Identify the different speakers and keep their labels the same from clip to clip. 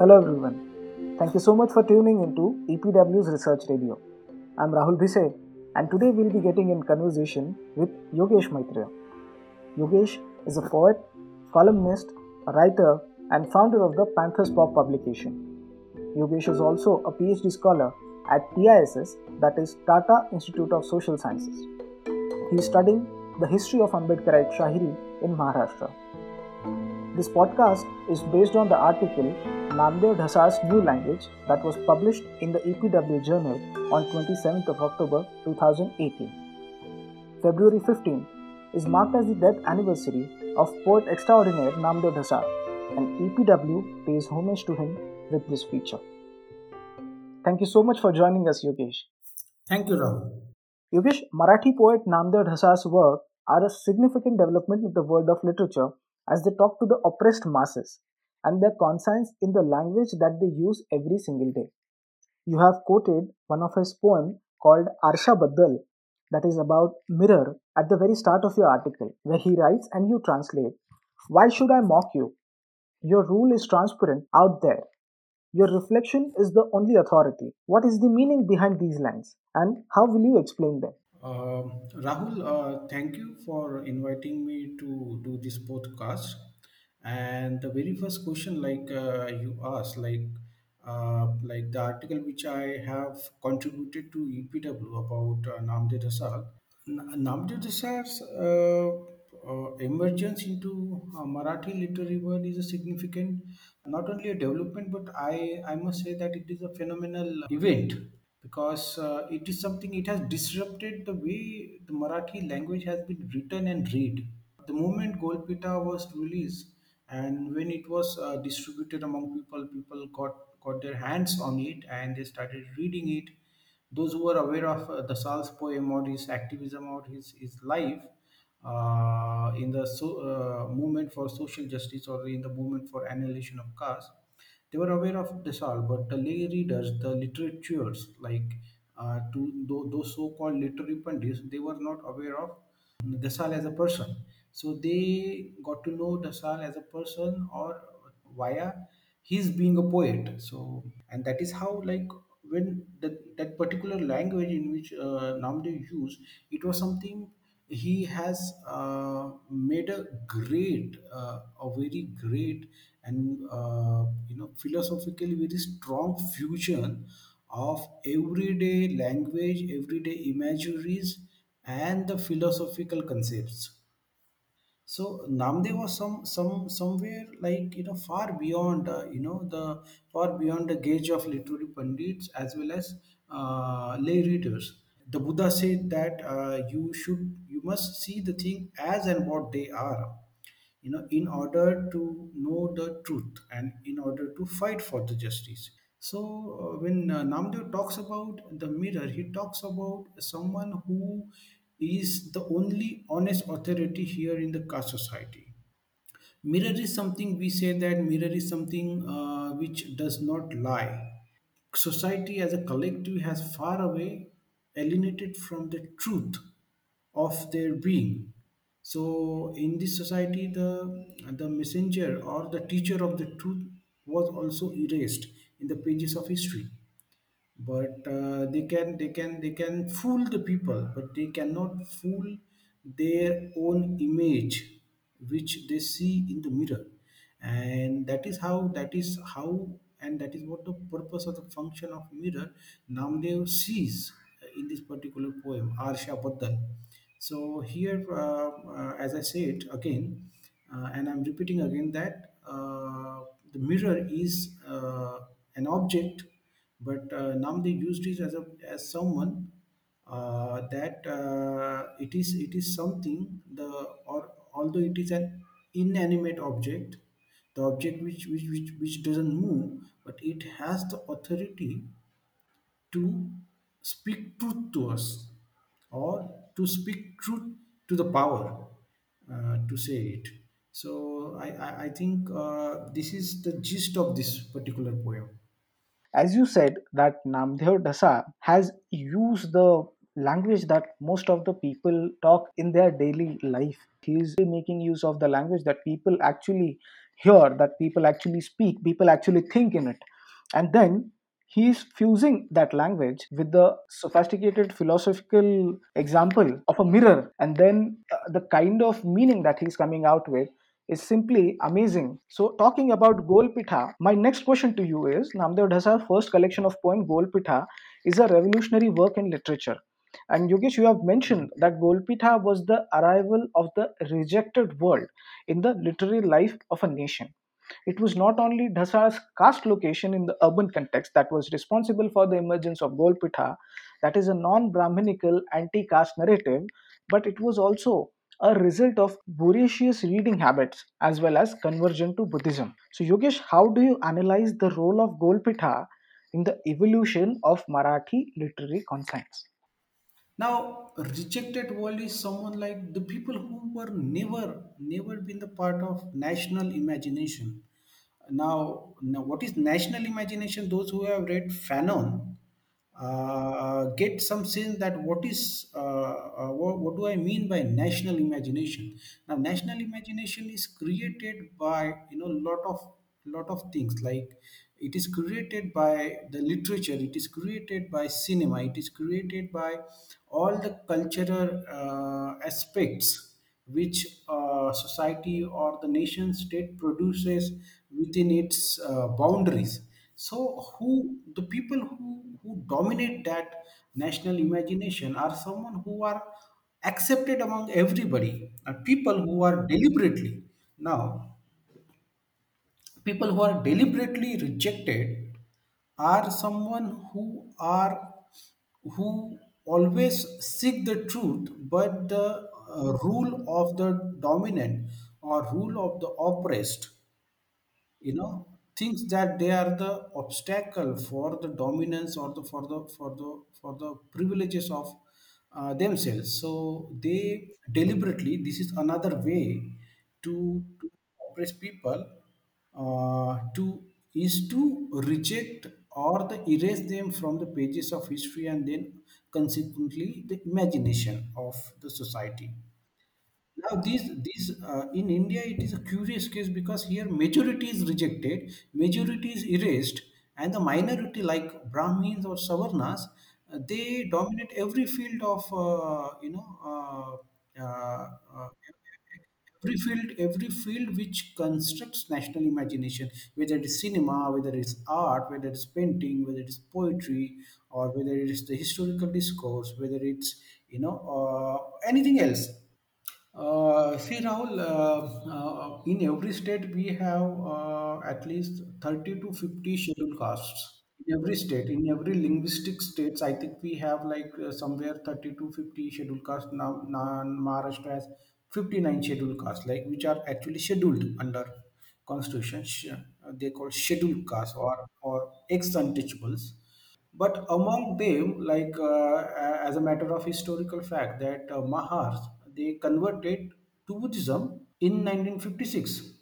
Speaker 1: Hello everyone. Thank you so much for tuning into EPW's Research Radio. I'm Rahul Bhise and today we'll be getting in conversation with Yogesh Maitreya. Yogesh is a poet, columnist, writer and founder of the Panther's Paw publication. Yogesh is also a PhD scholar at TISS that is Tata Institute of Social Sciences. He is studying the history of Ambedkarite Shahiri in Maharashtra. This podcast is based on the article Namdev Dhasal's New Language that was published in the EPW Journal on 27th of October 2018. February 15 is marked as the death anniversary of poet extraordinaire Namdev Dhasal and EPW pays homage to him with this feature. Thank you so much for joining us, Yogesh.
Speaker 2: Thank you, Rahul.
Speaker 1: Yogesh, Marathi poet Namdev Dhasal's work are a significant development in the world of literature as they talk to the oppressed masses and their conscience in the language that they use every single day. You have quoted one of his poems called Arsha Baddal, that is about mirror, at the very start of your article, where he writes and you translate, Why should I mock you? Your rule is transparent out there. Your reflection is the only authority. What is the meaning behind these lines, and how will you explain them?
Speaker 2: Uh, Rahul, uh, thank you for inviting me to do this podcast. And the very first question, like uh, you asked, like uh, like the article which I have contributed to EPW about uh, Namdev Dhasal. N- Namdev Dhasal's uh, uh, emergence into uh, Marathi literary world is a significant, not only a development, but I I must say that it is a phenomenal event because uh, it is something it has disrupted the way the Marathi language has been written and read. The moment Golpitha was released and when it was uh, distributed among people, people got got their hands on it and they started reading it. Those who were aware of uh, Dhasal's poem or his activism or his, his life uh, in the so, uh, movement for social justice or in the movement for annihilation of caste, they were aware of Dhasal, but the lay readers, the literatures, like uh, to tho- those so-called literary pundits, they were not aware of Dhasal as a person. So they got to know Dhasal as a person or via his being a poet. So and that is how like when that that particular language in which uh, Namdev used, it was something he has uh, made a great, uh, a very great and uh, you know philosophically very strong fusion of everyday language, everyday imageries, and the philosophical concepts. So Namdev was some some somewhere like you know far beyond uh, you know the far beyond the gauge of literary pundits as well as uh, lay readers. The Buddha said that uh, you should must see the thing as and what they are, you know, in order to know the truth and in order to fight for the justice. So uh, when uh, Namdev talks about the mirror, he talks about someone who is the only honest authority here in the caste society. Mirror is something we say that mirror is something uh, which does not lie. Society as a collective has far away alienated from the truth of their being. So in this society, the the messenger or the teacher of the truth was also erased in the pages of history. But uh, they can they can they can fool the people but they cannot fool their own image which they see in the mirror. And that is how that is how and that is what the purpose of the function of mirror namdev sees in this particular poem arsha baddal so here uh, uh, as i said again uh, and i'm repeating again that uh, the mirror is uh, an object but uh, they used it as a as someone uh, that uh, it is it is something the or although it is an inanimate object the object which which which, which doesn't move but it has the authority to speak truth to us or to speak truth to the power uh, to say it so i i, I think uh, this is the gist of this particular poem
Speaker 1: As you said, that Namdev Dasa has used the language that most of the people talk in their daily life. He is making use of the language that people actually hear, that people actually speak, people actually think in it. And then he's fusing that language with the sophisticated philosophical example of a mirror. And then uh, the kind of meaning that he's coming out with is simply amazing. So, talking about Golpitha, my next question to you is Namdev Dhasa's first collection of poem Golpitha is a revolutionary work in literature. And Yogesh, you have mentioned that Golpitha was the arrival of the rejected world in the literary life of a nation. It was not only Dhasa's caste location in the urban context that was responsible for the emergence of Golpitha, that is a non Brahminical anti caste narrative, but it was also a result of voracious reading habits as well as conversion to Buddhism. So, Yogesh, how do you analyze the role of Golpitha in the evolution of Marathi literary conscience?
Speaker 2: Now, rejected world is someone like the people who were never, never been the part of national imagination. Now, now what is national imagination? Those who have read Fanon uh, get some sense that what is uh, uh, what, what do I mean by national imagination? Now, national imagination is created by you know lot of lot of things like it is created by the literature it is created by cinema it is created by all the cultural uh, aspects which uh, society or the nation state produces within its uh, boundaries. So who the people who who dominate that national imagination are someone who are accepted among everybody and people who are deliberately. Now people who are deliberately rejected are someone who are who always seek the truth but the uh, rule of the dominant or rule of the oppressed you know thinks that they are the obstacle for the dominance or the for the for the for the privileges of uh, themselves. So they deliberately this is another way to, to oppress people uh, to is to reject or the erase them from the pages of history and then consequently the imagination of the society. Now, these these uh, in India, it is a curious case because here majority is rejected, majority is erased, and the minority like Brahmins or Savarnas, uh, they dominate every field of uh, you know uh, uh, uh, every field every field which constructs national imagination, whether it is cinema, whether it's art, whether it's painting, whether it's poetry, or whether it is the historical discourse, whether it's you know uh, anything else uh, see, Rahul, uh, uh, in every state we have uh, at least 30 to 50 scheduled castes. In every state, in every linguistic states, I think we have like uh, somewhere 30 to 50 scheduled castes. Now, now Maharashtra has 59 scheduled castes, like which are actually scheduled under constitution. Uh, They call scheduled castes or, or ex-untouchables. But among them, like uh, as a matter of historical fact, that uh, Mahars they converted to Buddhism in 1956.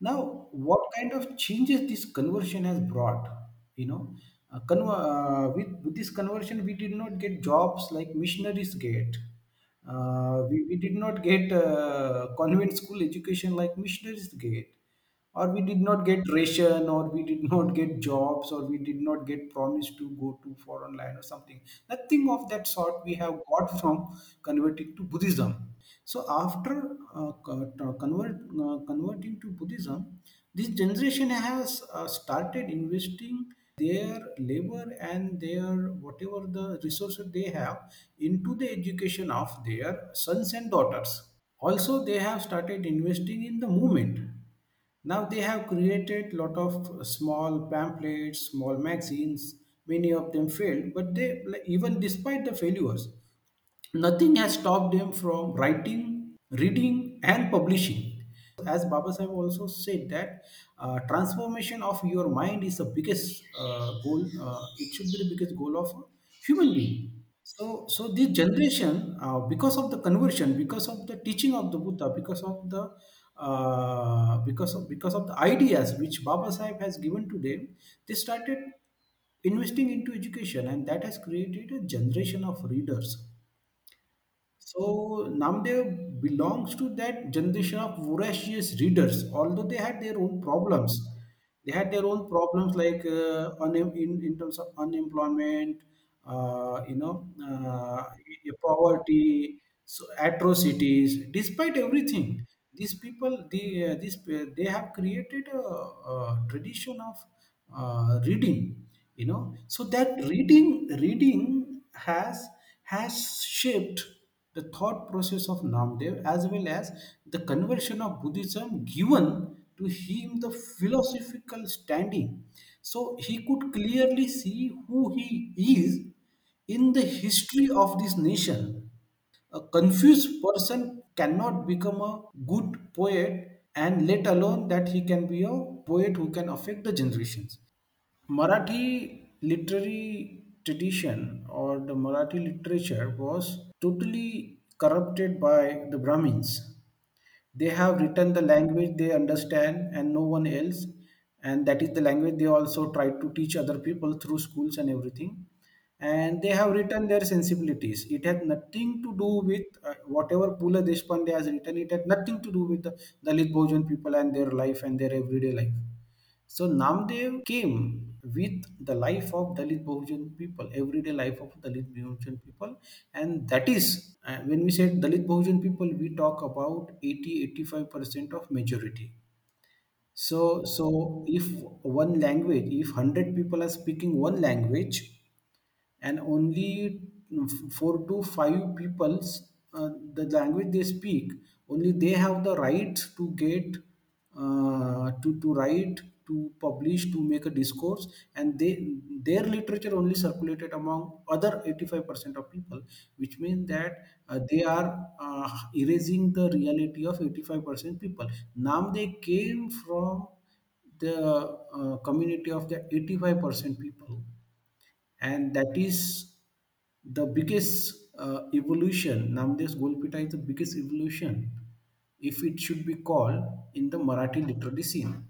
Speaker 2: Now, what kind of changes this conversion has brought? You know, uh, uh, with, with this conversion, we did not get jobs like missionaries get. Uh, we, we did not get uh, convent school education like missionaries get. Or we did not get ration or we did not get jobs or we did not get promised to go to foreign land or something. Nothing of that sort we have got from converting to buddhism. So after uh, convert, uh, converting to buddhism this generation has uh, started investing their labor and their whatever the resources they have into the education of their sons and daughters also they have started investing in the movement now they have created lot of small pamphlets, small magazines. Many of them failed, but they even despite the failures, nothing has stopped them from writing, reading, and publishing. As Baba Sahib also said that uh, transformation of your mind is the biggest uh, goal. Uh, it should be the biggest goal of a human being. So, so this generation, uh, because of the conversion, because of the teaching of the Buddha, because of the uh, because of because of the ideas which Baba Sahib has given to them, they started investing into education, and that has created a generation of readers. So Namdev belongs to that generation of voracious readers, although they had their own problems. They had their own problems like uh, in, in terms of unemployment, uh, you know, uh, poverty, so atrocities. Despite everything, these people, this, uh, they have created a, a tradition of uh, reading you know so that reading reading has has shaped the thought process of Namdev as well as the conversion of Buddhism given to him the philosophical standing. So he could clearly see who he is in the history of this nation. A confused person cannot become a good poet and let alone that he can be a poet who can affect the generations. Marathi literary tradition or the Marathi literature was totally corrupted by the Brahmins. They have written the language they understand and no one else, and that is the language they also try to teach other people through schools and everything. And they have written their sensibilities. It had nothing to do with uh, whatever Pula Deshpande has written. It had nothing to do with the Dalit Bahujan people and their life and their everyday life. So Namdev came with the life of Dalit Bahujan people, everyday life of Dalit Bahujan people, and that is uh, when we say Dalit Bahujan people, we talk about 80 85 percent of majority. So so if one language, if hundred people are speaking one language, and only four to five people's uh, the language they speak only they have the right to get uh, to to write to publish to make a discourse and they their literature only circulated among other 85% of people which means that uh, they are uh, erasing the reality of 85% people now they came from the uh, community of the 85% people and that is the biggest uh, evolution. Namdes Golpitha is the biggest evolution, if it should be called, in the Marathi literary scene.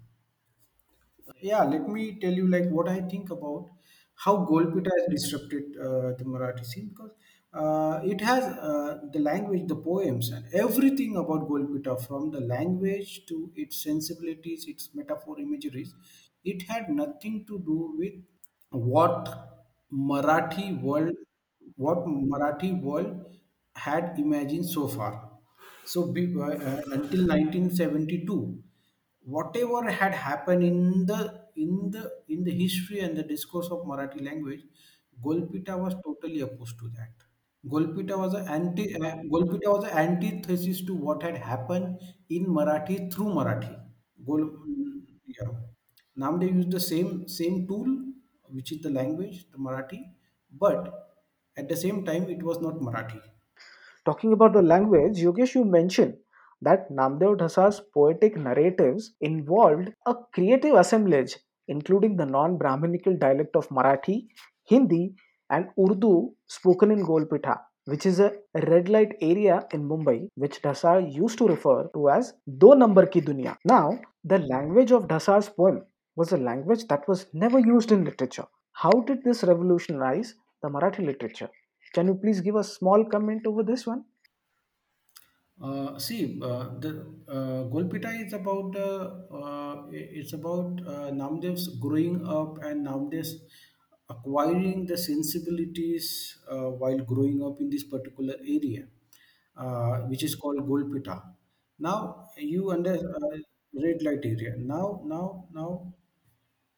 Speaker 2: Yeah, let me tell you like what I think about how Golpitha has disrupted uh, the Marathi scene because uh, it has uh, the language, the poems, and everything about Golpitha from the language to its sensibilities, its metaphor imageries. It had nothing to do with what Marathi world what Marathi world had imagined so far. So be, uh, until 1972, whatever had happened in the in the in the history and the discourse of Marathi language, Golpitha was totally opposed to that. Golpitha was an anti uh, Golpitha was an antithesis to what had happened in Marathi through Marathi. Gol, yeah. Namdev used the same same tool, which is the language, the Marathi, but at the same time it was not Marathi.
Speaker 1: Talking about the language, Yogesh, you mentioned that Namdev Dhasa's poetic narratives involved a creative assemblage, including the non Brahminical dialect of Marathi, Hindi, and Urdu spoken in Golpitha, which is a red light area in Mumbai, which Dhasa used to refer to as Do Number Ki Dunya. Now, the language of Dhasa's poem was a language that was never used in literature. How did this revolutionize the Marathi literature? Can you please give a small comment over this one?
Speaker 2: Uh, see, uh, the uh, Golpitha is about uh, uh, it's about uh, Namdev's growing up and Namdev's acquiring the sensibilities uh, while growing up in this particular area, uh, which is called Golpitha. Now you under uh, red light area. Now, now, now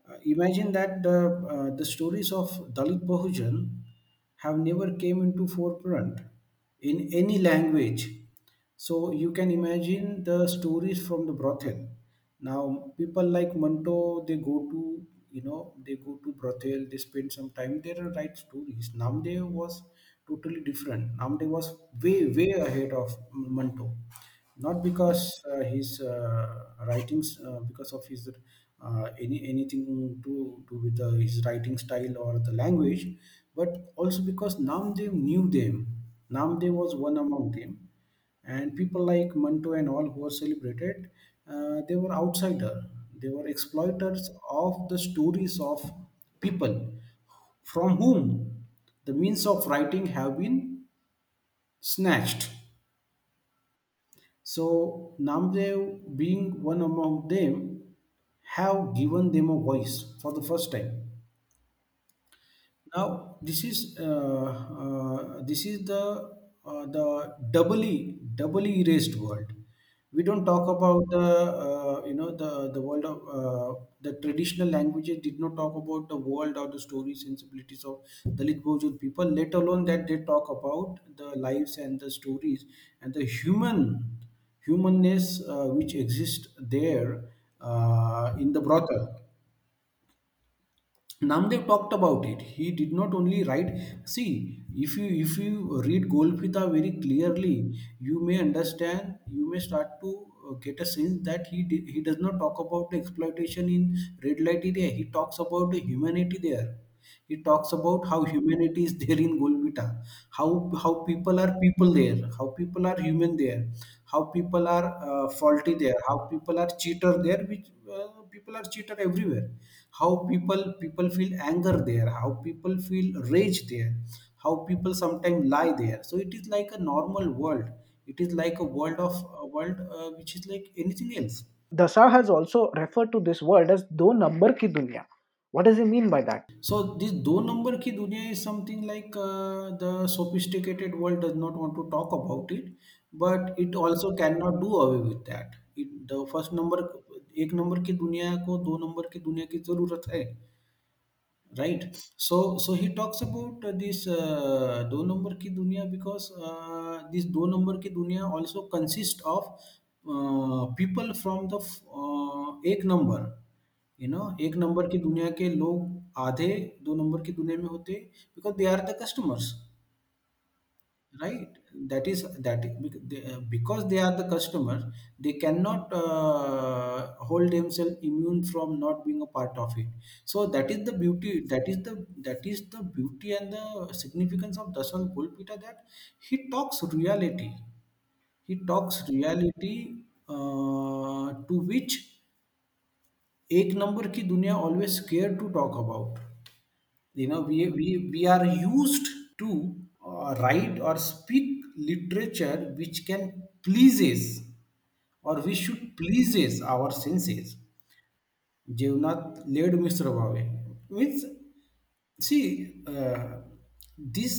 Speaker 2: uh, imagine that the uh, the stories of Dalit Bahujan have never came into forefront in any language. So you can imagine the stories from the brothel. Now people like Manto, they go to you know they go to brothel, they spend some time there and write stories. Namdev was totally different. Namdev was way way ahead of Manto not because uh, his uh, writings uh, because of his uh, any anything to do with the, his writing style or the language but also because namdev knew them namdev was one among them and people like manto and all who were celebrated uh, they were outsider. They were exploiters of the stories of people from whom the means of writing have been snatched. So namdev being one among them have given them a voice for the first time. Now this is uh, uh, this is the uh, the doubly doubly erased world. We don't talk about the uh, you know the the world of uh, the traditional languages did not talk about the world or the story sensibilities of Dalit Bahujan people. Let alone that they talk about the lives and the stories and the human humanness uh, which exists there uh, in the brothel Namdev talked about it. He did not only write. See, if you if you read Golpitha very clearly, you may understand. You may start to uh, get a sense that he di- he does not talk about the exploitation in red light area. He talks about the humanity there. He talks about how humanity is there in Golpitha, how how people are people there, how people are human there, how people are uh, faulty there, how people are cheater there, which uh, people are cheater everywhere. How people people feel anger there, how people feel rage there, how people sometimes lie there. So it is like a normal world. It is like a world of a world uh, which is like anything else.
Speaker 1: Dasa has also referred to this world as do number ki dunya. What does he mean by that?
Speaker 2: So this do number ki dunya is something like uh, the sophisticated world does not want to talk about it, but it also cannot do away with that. It, the first number एक number की दुनिया को दो number की दुनिया की ज़रूरत है right so so he talks about this दो नंबर की दुनिया बिकॉज़ दिस uh, दो नंबर की दुनिया also consist of people from the एक नंबर यू नो एक नंबर की दुनिया के लोग आधे दो नंबर की दुनिया में होते because they are the customers right that is that bec- they- uh, because they are the customer they cannot uh, hold themselves immune from not being a part of it so that is the beauty that is the that is the beauty and the significance of dasal pulpita that he talks reality he talks reality uh, to which एक number की दुनिया always scared to talk about you know we we, we are used to uh, write or speak literature which can pleases or we should pleases our senses जेवणात lead मिश्र व्हावे means see uh, this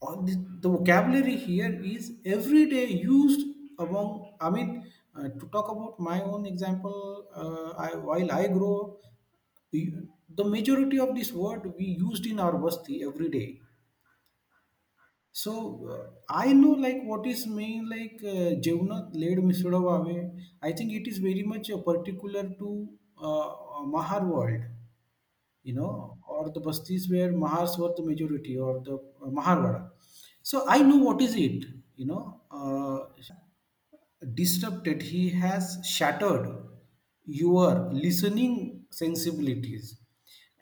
Speaker 2: all this, the vocabulary here is every day used among i mean uh, to talk about my own example uh, I, while i grow we- the majority of this word we so uh, i know like what is mean like uh, जेवणात lead मिसळ व्हावे i think it is very much uh, particular to uh, uh, mahar world you know or the bastis where mahars were the majority or the uh, maharwada so i know what is it you know uh, disrupted he has shattered your listening sensibilities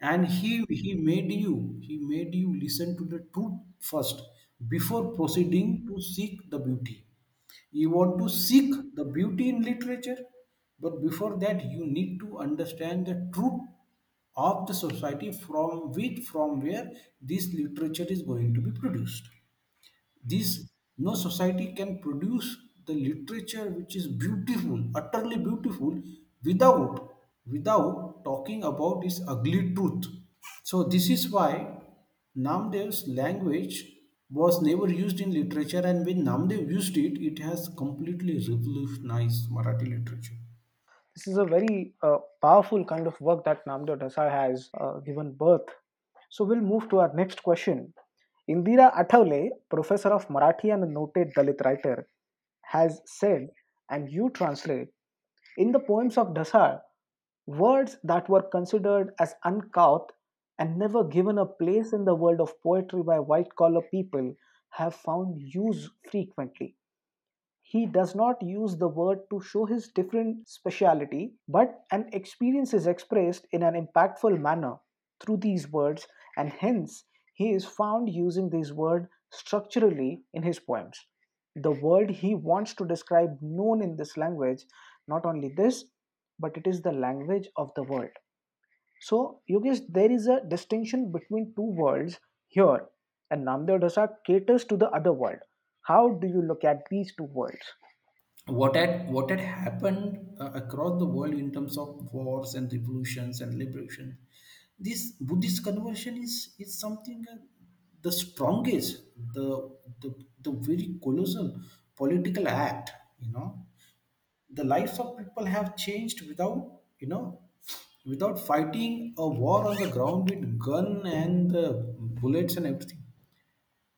Speaker 2: and he he made you he made you listen to the truth first before proceeding to seek the beauty you want to seek the beauty in literature but before that you need to understand the truth of the society from which from where this literature is going to be produced this no society can produce the literature which is beautiful, utterly beautiful, without without talking about this ugly truth. So this is why Namdev's language was never used in literature, and when Namdev used it, it has completely revolutionized Marathi literature.
Speaker 1: This is a very uh, powerful kind of work that Namdev Dhasal has uh, given birth. So we'll move to our next question. Indira Athavle, professor of Marathi and a noted Dalit writer, has said, and you translate, in the poems of Dhasal, words that were considered as uncouth and never given a place in the world of poetry by white collar people have found use frequently. He does not use the word to show his different speciality, but an experience is expressed in an impactful manner through these words, and hence he is found using this word structurally in his poems. The word he wants to describe known in this language, not only this, but it is the language of the world. So, Yogesh, there is a distinction between two worlds here, and Namdev Dasa caters to the other world. How do you look at these two worlds?
Speaker 2: what had what had happened uh, across the world in terms of wars and revolutions and liberation this buddhist conversion is is something uh, the strongest the, the the very colossal political act you know the lives of people have changed without you know without fighting a war on the ground with gun and bullets and everything.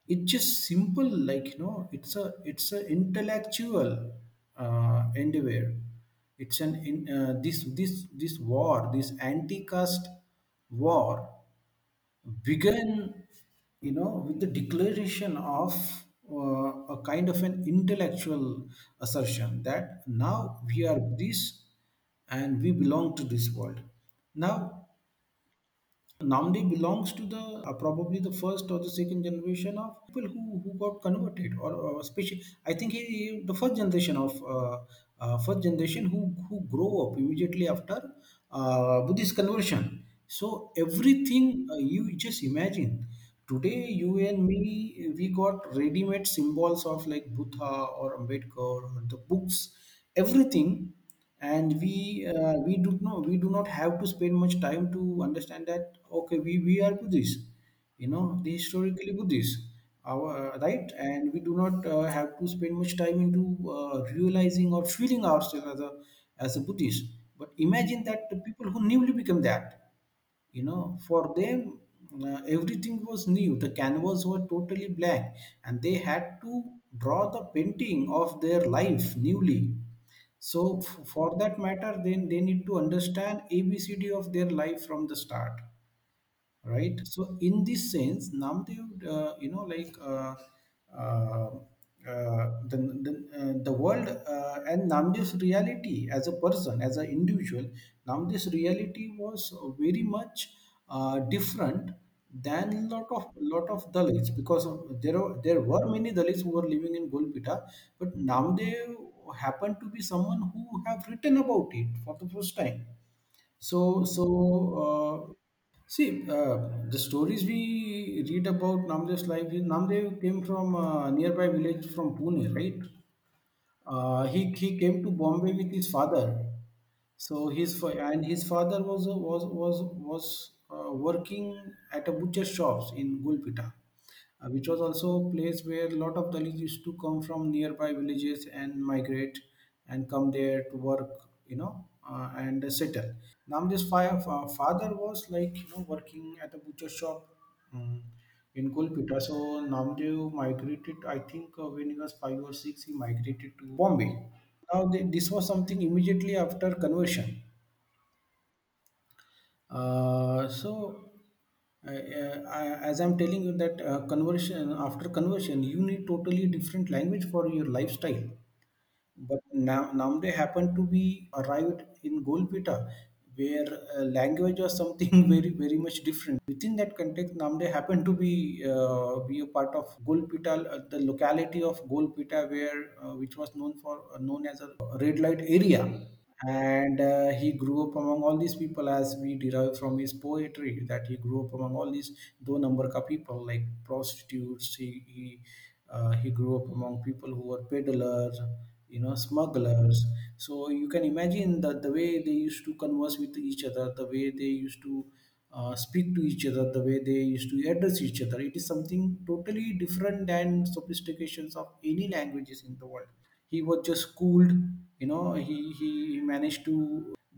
Speaker 2: It's just simple like you know it's a it's a intellectual uh, endeavor. It's an in uh, this this this war this anti-caste war began you know with the declaration of uh, a kind of an intellectual assertion that now we are this and we belong to this world now Namdev belongs to the uh, probably the first or the second generation of people who, who got converted, or, or especially I think he the first generation of uh, uh, first generation who who grow up immediately after uh, Buddhist conversion. So everything uh, you just imagine today, you and me, we got ready-made symbols of like Buddha or Ambedkar or the books, everything and we uh, we do not we do not have to spend much time to understand that okay we we are buddhists you know the historically buddhists our right? And we do not uh, have to spend much time into uh, realizing or feeling ourselves as a as a buddhist. But imagine that the people who newly become that you know for them uh, everything was new. The canvas were totally blank and they had to draw the painting of their life newly so f- for that matter then they need to understand abcd of their life from the start right? So in this sense namdev uh, you know like uh, uh, uh, the the, uh, the world uh, and namdev's reality as a person as an individual namdev's reality was very much uh, different than lot of lot of dalits because of, there there were many dalits who were living in golpitha but namdev happened to be someone who have written about it for the first time so so uh, See, uh, the stories we read about Namdev's life, Namdev came from a nearby village from Pune, right? Uh, he, he came to Bombay with his father. So his and his father was was was was uh, working at a butcher shops in Golpitha, uh, which was also a place where a lot of Dalits used to come from nearby villages and migrate and come there to work, you know, uh, and settle. Namdev's fa- fa- father was like you know working at a butcher shop um, in Golpitha. So Namdev migrated. I think uh, when he was five or six, he migrated to Bombay. Now, th- this was something immediately after conversion. Uh, so, uh, uh, as I'm telling you that uh, conversion after conversion, you need totally different language for your lifestyle. But now, now they happen to be arrived in Golpitha, where uh, language was something very, very much different. Within that context, Namde happened to be uh, be a part of Golpitha, uh, the locality of Golpitha, where uh, which was known for uh, known as a red light area and uh, he grew up among all these people as we derive from his poetry that he grew up among all these do number ka people like prostitutes. He he, uh, he grew up among people who were peddlers you know smugglers. So you can imagine that the way they used to converse with each other the way they used to uh, speak to each other the way they used to address each other. It is something totally different than sophistications of any languages in the world. He was just schooled you know he he managed to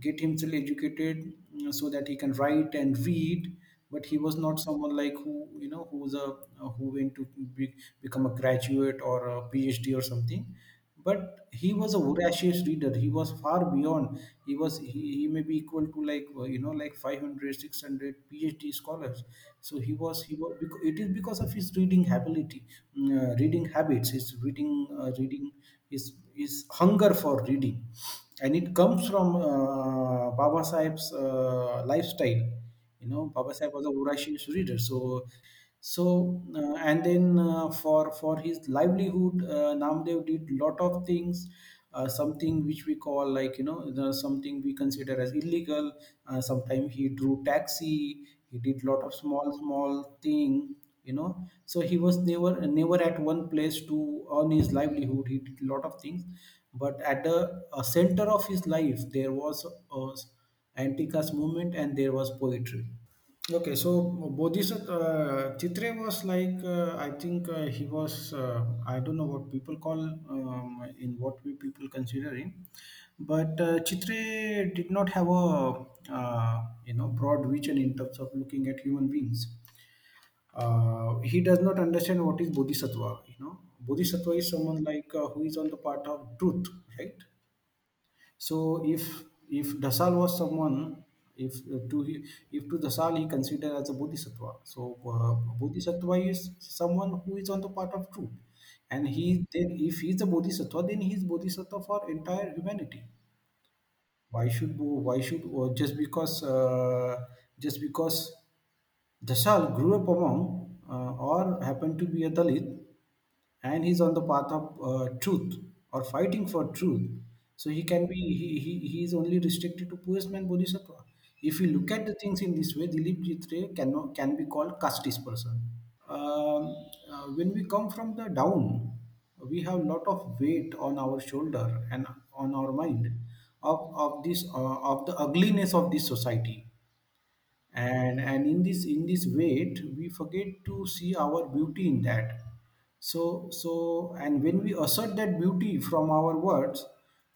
Speaker 2: get himself educated mm, so that he can write and read but he was not someone like who you know who's a who went to be, become a graduate or a phd or something. But he was a voracious reader. He was far beyond. He was he, he may be equal to like uh, you know like 500, 600 phd scholars. So he was he was bec- it is because of his reading ability mm, uh, reading habits his reading uh, reading his his hunger for reading. And it comes from uh, baba sahib's uh, lifestyle. You know baba sahib was a voracious reader. So so uh, and then uh, for for his livelihood uh, namdev did lot of things uh, something which we call like you know the, something we consider as illegal. Uh, sometimes he drew taxi. He did lot of small small thing you know. So he was never never at one place to earn his livelihood. He did a lot of things. But at the uh, center of his life there was a anti-caste movement and there was poetry. Okay, so Bodhisattva uh, Chitre was like uh, I think uh, he was uh, I don't know what people call um, in what way people consider him, but uh, Chitre did not have a uh, you know broad vision in terms of looking at human beings. Uh, he does not understand what is Bodhisattva. You know, Bodhisattva is someone like uh, who is on the part of truth, right? So if if Dhasal was someone, if uh, to if to Dhasal he considered as a Bodhisattva, so uh, Bodhisattva is someone who is on the path of truth, and he then if he is a Bodhisattva, then he is Bodhisattva for entire humanity. Why should why should just because uh, just because Dhasal grew up among uh, or happened to be a Dalit, and he's on the path of uh, truth or fighting for truth. So he can be he, he, he is only restricted to poorest man bodhisattva. If you look at the things in this way, Dilip Chitre cannot can be called casteist person. Um, uh, when we come from the down, we have lot of weight on our shoulder and on our mind of, of this uh, of the ugliness of this society and and in this in this weight we forget to see our beauty in that. So so and when we assert that beauty from our words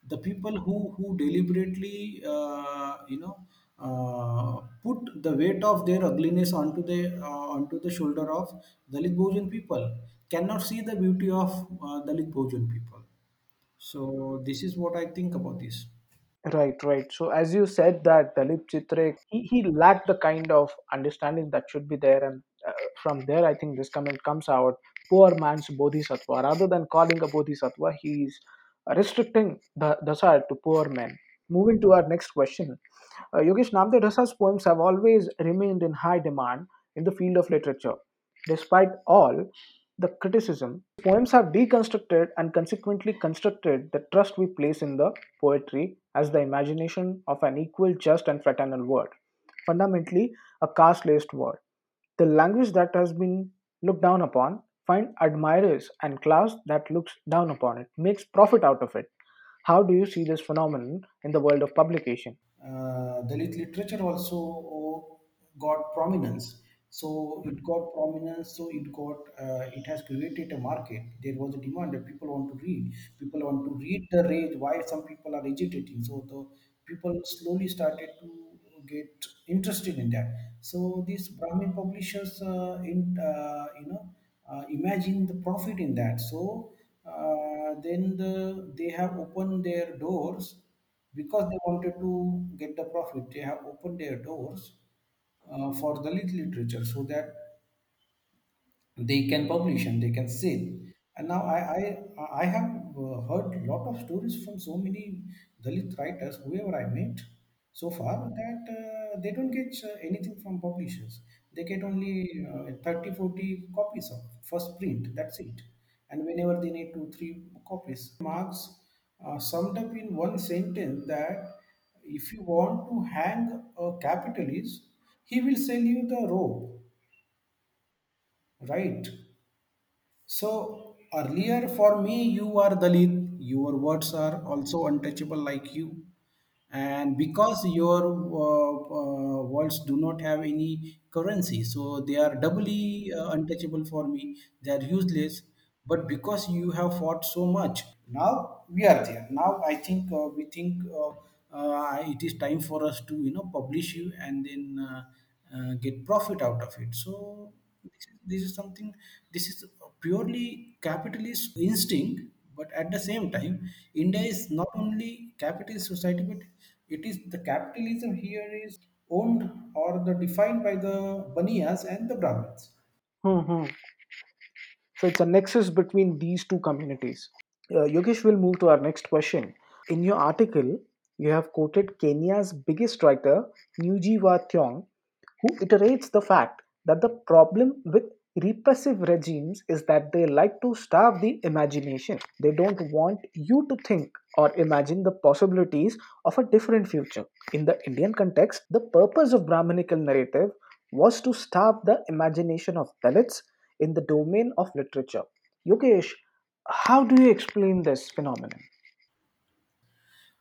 Speaker 2: the people who who deliberately uh, you know uh, put the weight of their ugliness onto the uh, onto the shoulder of dalit bahujan people cannot see the beauty of uh, dalit bahujan people. So this is what i think about this
Speaker 1: Right, right. So as you said that Dilip Chitre, he, he lacked the kind of understanding that should be there, and uh, from there, I think this comment comes out. Poor man's bodhisattva. Rather than calling a bodhisattva, he's restricting the dasa to poor men. Moving to our next question, uh, Yogesh Namdev Dasa's poems have always remained in high demand in the field of literature. Despite all the criticism, poems have deconstructed and consequently constructed the trust we place in the poetry as the imagination of an equal, just, and fraternal world. Fundamentally, a caste laced world. The language that has been looked down upon find admirers and class that looks down upon it, makes profit out of it. How do you see this phenomenon in the world of publication?
Speaker 2: uh, Dalit literature also got prominence. So it got prominence. So it got uh, it has created a market. There was a demand that people want to read. People want to read the rage. Why some people are agitating. So the people slowly started to get interested in that. So these Brahmin publishers, uh, in uh, you know, uh, imagine the profit in that. So uh, then the they have opened their doors because they wanted to get the profit, they have opened their doors uh, for Dalit literature so that they can publish and they can sell. And now I I, I have uh, heard a lot of stories from so many Dalit writers, whoever I met so far, that uh, they don't get uh, anything from publishers. They get only uh, 30, forty copies of first print. That's it. And whenever they need two, three copies, Marx uh, summed up in one sentence that if you want to hang a capitalist, he will sell you the rope, right? So earlier for me, you are Dalit, your words are also untouchable like you. And because your uh, uh, words do not have any currency, so they are doubly uh, untouchable for me. They are useless. But because you have fought so much, now we are there. Now I think uh, we think uh, uh, it is time for us to you know publish you and then uh, uh, get profit out of it. So this is, something this is purely capitalist instinct but at the same time india is not only capitalist society but it is the capitalism here is owned or the defined by the baniyas and the brahmins
Speaker 1: Hmm, hmm. So it's a nexus between these two communities. Uh, Yogesh will move to our next question. In your article, you have quoted Kenya's biggest writer, Ngugi Wa Thiong, who iterates the fact that the problem with repressive regimes is that they like to starve the imagination. They don't want you to think or imagine the possibilities of a different future. In the Indian context, the purpose of Brahminical narrative was to starve the imagination of Dalits in the domain of literature. Yogesh, how do you explain this phenomenon?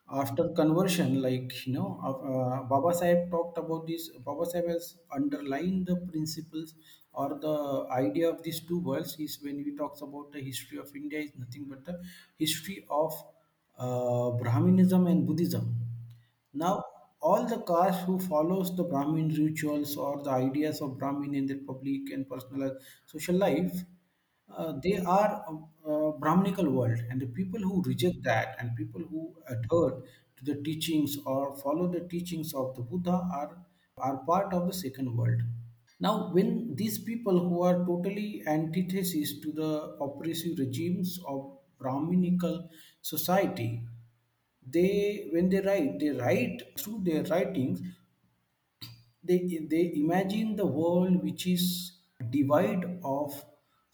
Speaker 2: After conversion like you know uh, baba sahib talked about this. Baba sahib has underlined the principles or the idea of these two worlds. Is when he talks about the history of india is nothing but the history of uh, brahminism and buddhism. Now all the caste who follows the brahmin rituals or the ideas of brahmin in their public and personal social life uh, they are a Brahminical world, and the people who reject that and people who adhere to the teachings or follow the teachings of the Buddha are are part of the second world. Now, when these people who are totally antithesis to the oppressive regimes of Brahminical society, they when they write, they write through their writings they they imagine the world which is devoid of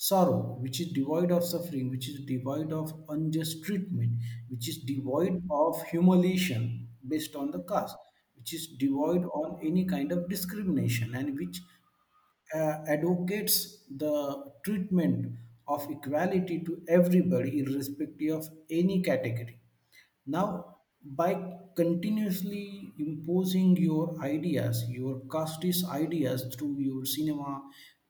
Speaker 2: sorrow which is devoid of suffering which is devoid of unjust treatment which is devoid of humiliation based on the caste which is devoid on any kind of discrimination and which uh, advocates the treatment of equality to everybody irrespective of any category. Now, by continuously imposing your ideas, your casteist ideas through your cinema,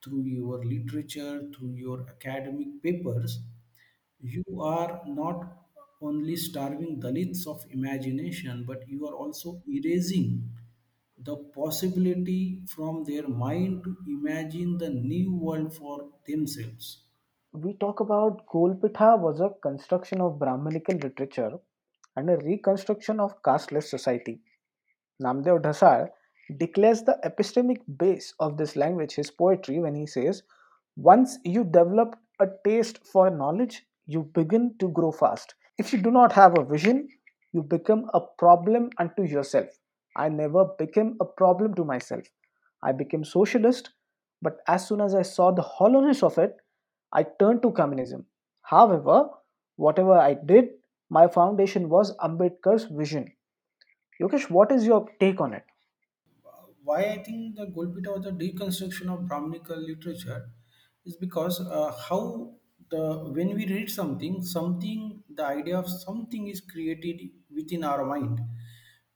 Speaker 2: through your literature, through your academic papers, you are not only starving Dalits of imagination, but you are also erasing the possibility from their mind to imagine the new world for themselves.
Speaker 1: We talk about Golpitha was a construction of Brahminical literature and a reconstruction of casteless society. Namdev Dhasal declares the epistemic base of this language, his poetry, when he says, Once you develop a taste for knowledge, you begin to grow fast. If you do not have a vision, you become a problem unto yourself. I never became a problem to myself. I became socialist, but as soon as I saw the hollowness of it, I turned to communism. However, whatever I did, my foundation was Ambedkar's vision. Yogesh, what is your take on it?
Speaker 2: Why I think the Golpitha was a deconstruction of Brahminical literature is because uh, how the when we read something, something the idea of something is created within our mind.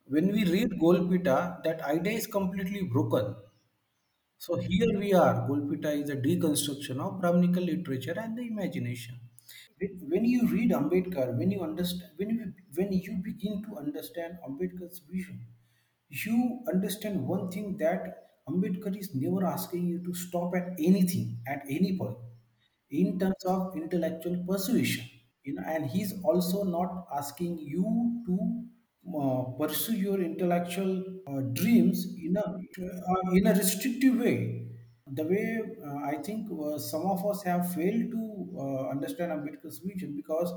Speaker 2: When we read Golpitha, that idea is completely broken. So here we are. Golpitha is a deconstruction of Brahminical literature and the imagination. When when you read Ambedkar, when you understand, when you when you begin to understand Ambedkar's vision, you understand one thing that Ambedkar is never asking you to stop at anything at any point in terms of intellectual persuasion. You know, and he's also not asking you to uh, pursue your intellectual uh, dreams in a uh, in a restrictive way the way uh, I think uh, some of us have failed to uh, understand Ambedkar's vision because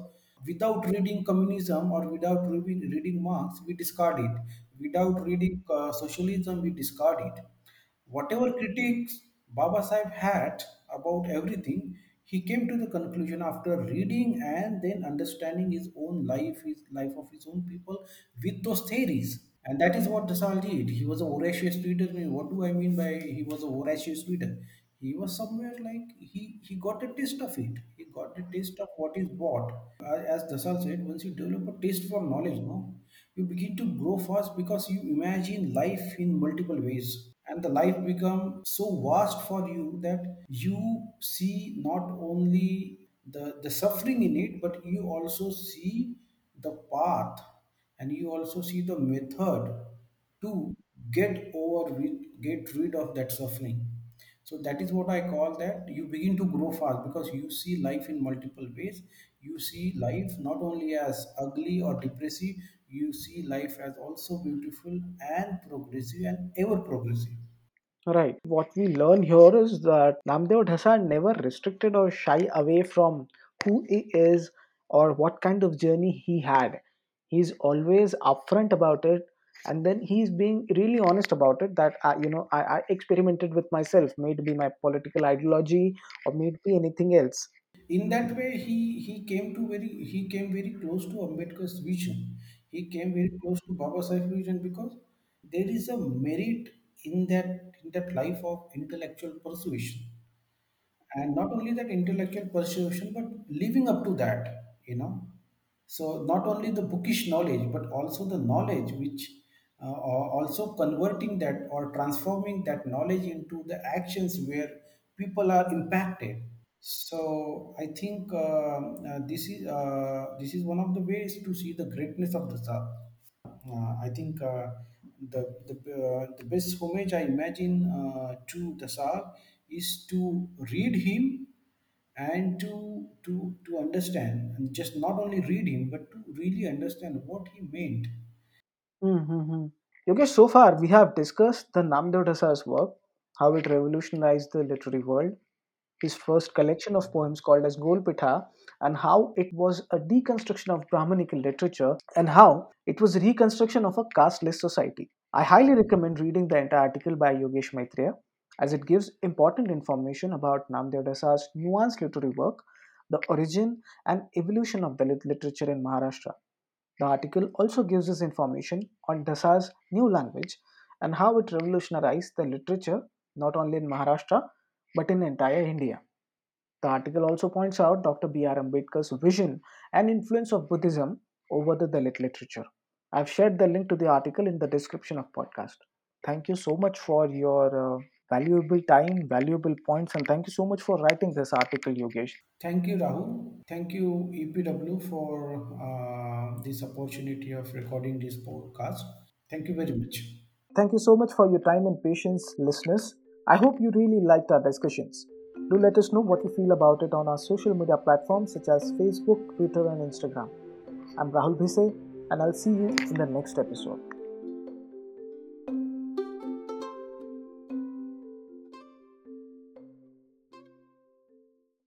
Speaker 2: without reading communism or without reading, reading Marx, we discard it. Without reading uh, socialism, we discard it. Whatever critiques Baba Sahib had about everything, he came to the conclusion after reading and then understanding his own life, his life of his own people with those theories. And that is what Dhasal did. He was a voracious reader. I mean, what do I mean by he was a voracious reader? He was somewhere like he, he got a taste of it. He got a taste of what is what. As Dhasal said, once you develop a taste for knowledge, no, you begin to grow fast because you imagine life in multiple ways. And the life become so vast for you that you see not only the, the suffering in it but you also see the path and you also see the method to get over get rid of that suffering. So that is what i call that you begin to grow fast because you see life in multiple ways. You see life not only as ugly or depressive you see life as also beautiful and progressive and ever progressive
Speaker 1: Right. What we learn here is that Namdev Dhasal never restricted or shy away from who he is or what kind of journey he had. He's always upfront about it, and then he's being really honest about it. That I, you know, I, I experimented with myself, maybe my political ideology or maybe anything else.
Speaker 2: in that way he he came to very he came very close to ambedkar's vision he came very close to baba Sahib's vision because there is a merit in that in that life of intellectual persuasion. And not only that intellectual persuasion but living up to that you know. So not only the bookish knowledge but also the knowledge which uh, also converting that or transforming that knowledge into the actions where people are impacted so i think um, uh, this is uh, this is one of the ways to see the greatness of Dhasal. Uh, I think uh, the the, uh, the best homage I imagine uh, to Dhasal is to read him and to to to understand and just not only read him but to really understand what he meant
Speaker 1: Mm-hmm. Yogesh, so far we have discussed the Namdev Dhasal's work, how it revolutionized the literary world, his first collection of poems called as Golpitha, and how it was a deconstruction of Brahmanical literature and how it was a reconstruction of a casteless society. I highly recommend reading the entire article by Yogesh Maitreya as it gives important information about Namdev Dhasal's nuanced literary work, the origin and evolution of Dalit literature in Maharashtra. The article also gives us information on Dhasal's new language and how it revolutionized the literature not only in Maharashtra but in entire India. The article also points out Dr. B.R. Ambedkar's vision and influence of Buddhism over the Dalit literature. I've shared the link to the article in the description of podcast. Thank you so much for your uh, valuable time, valuable points, and thank you so much for writing this article, Yogesh.
Speaker 2: thank you rahul thank you epw for uh, this opportunity of recording this podcast thank you very much
Speaker 1: Thank you so much for your time and patience, listeners. I hope you really liked our discussions. Do let us know what you feel about it on our social media platforms such as Facebook, Twitter, and Instagram. I'm Rahul Bhise, and I'll see you in the next episode.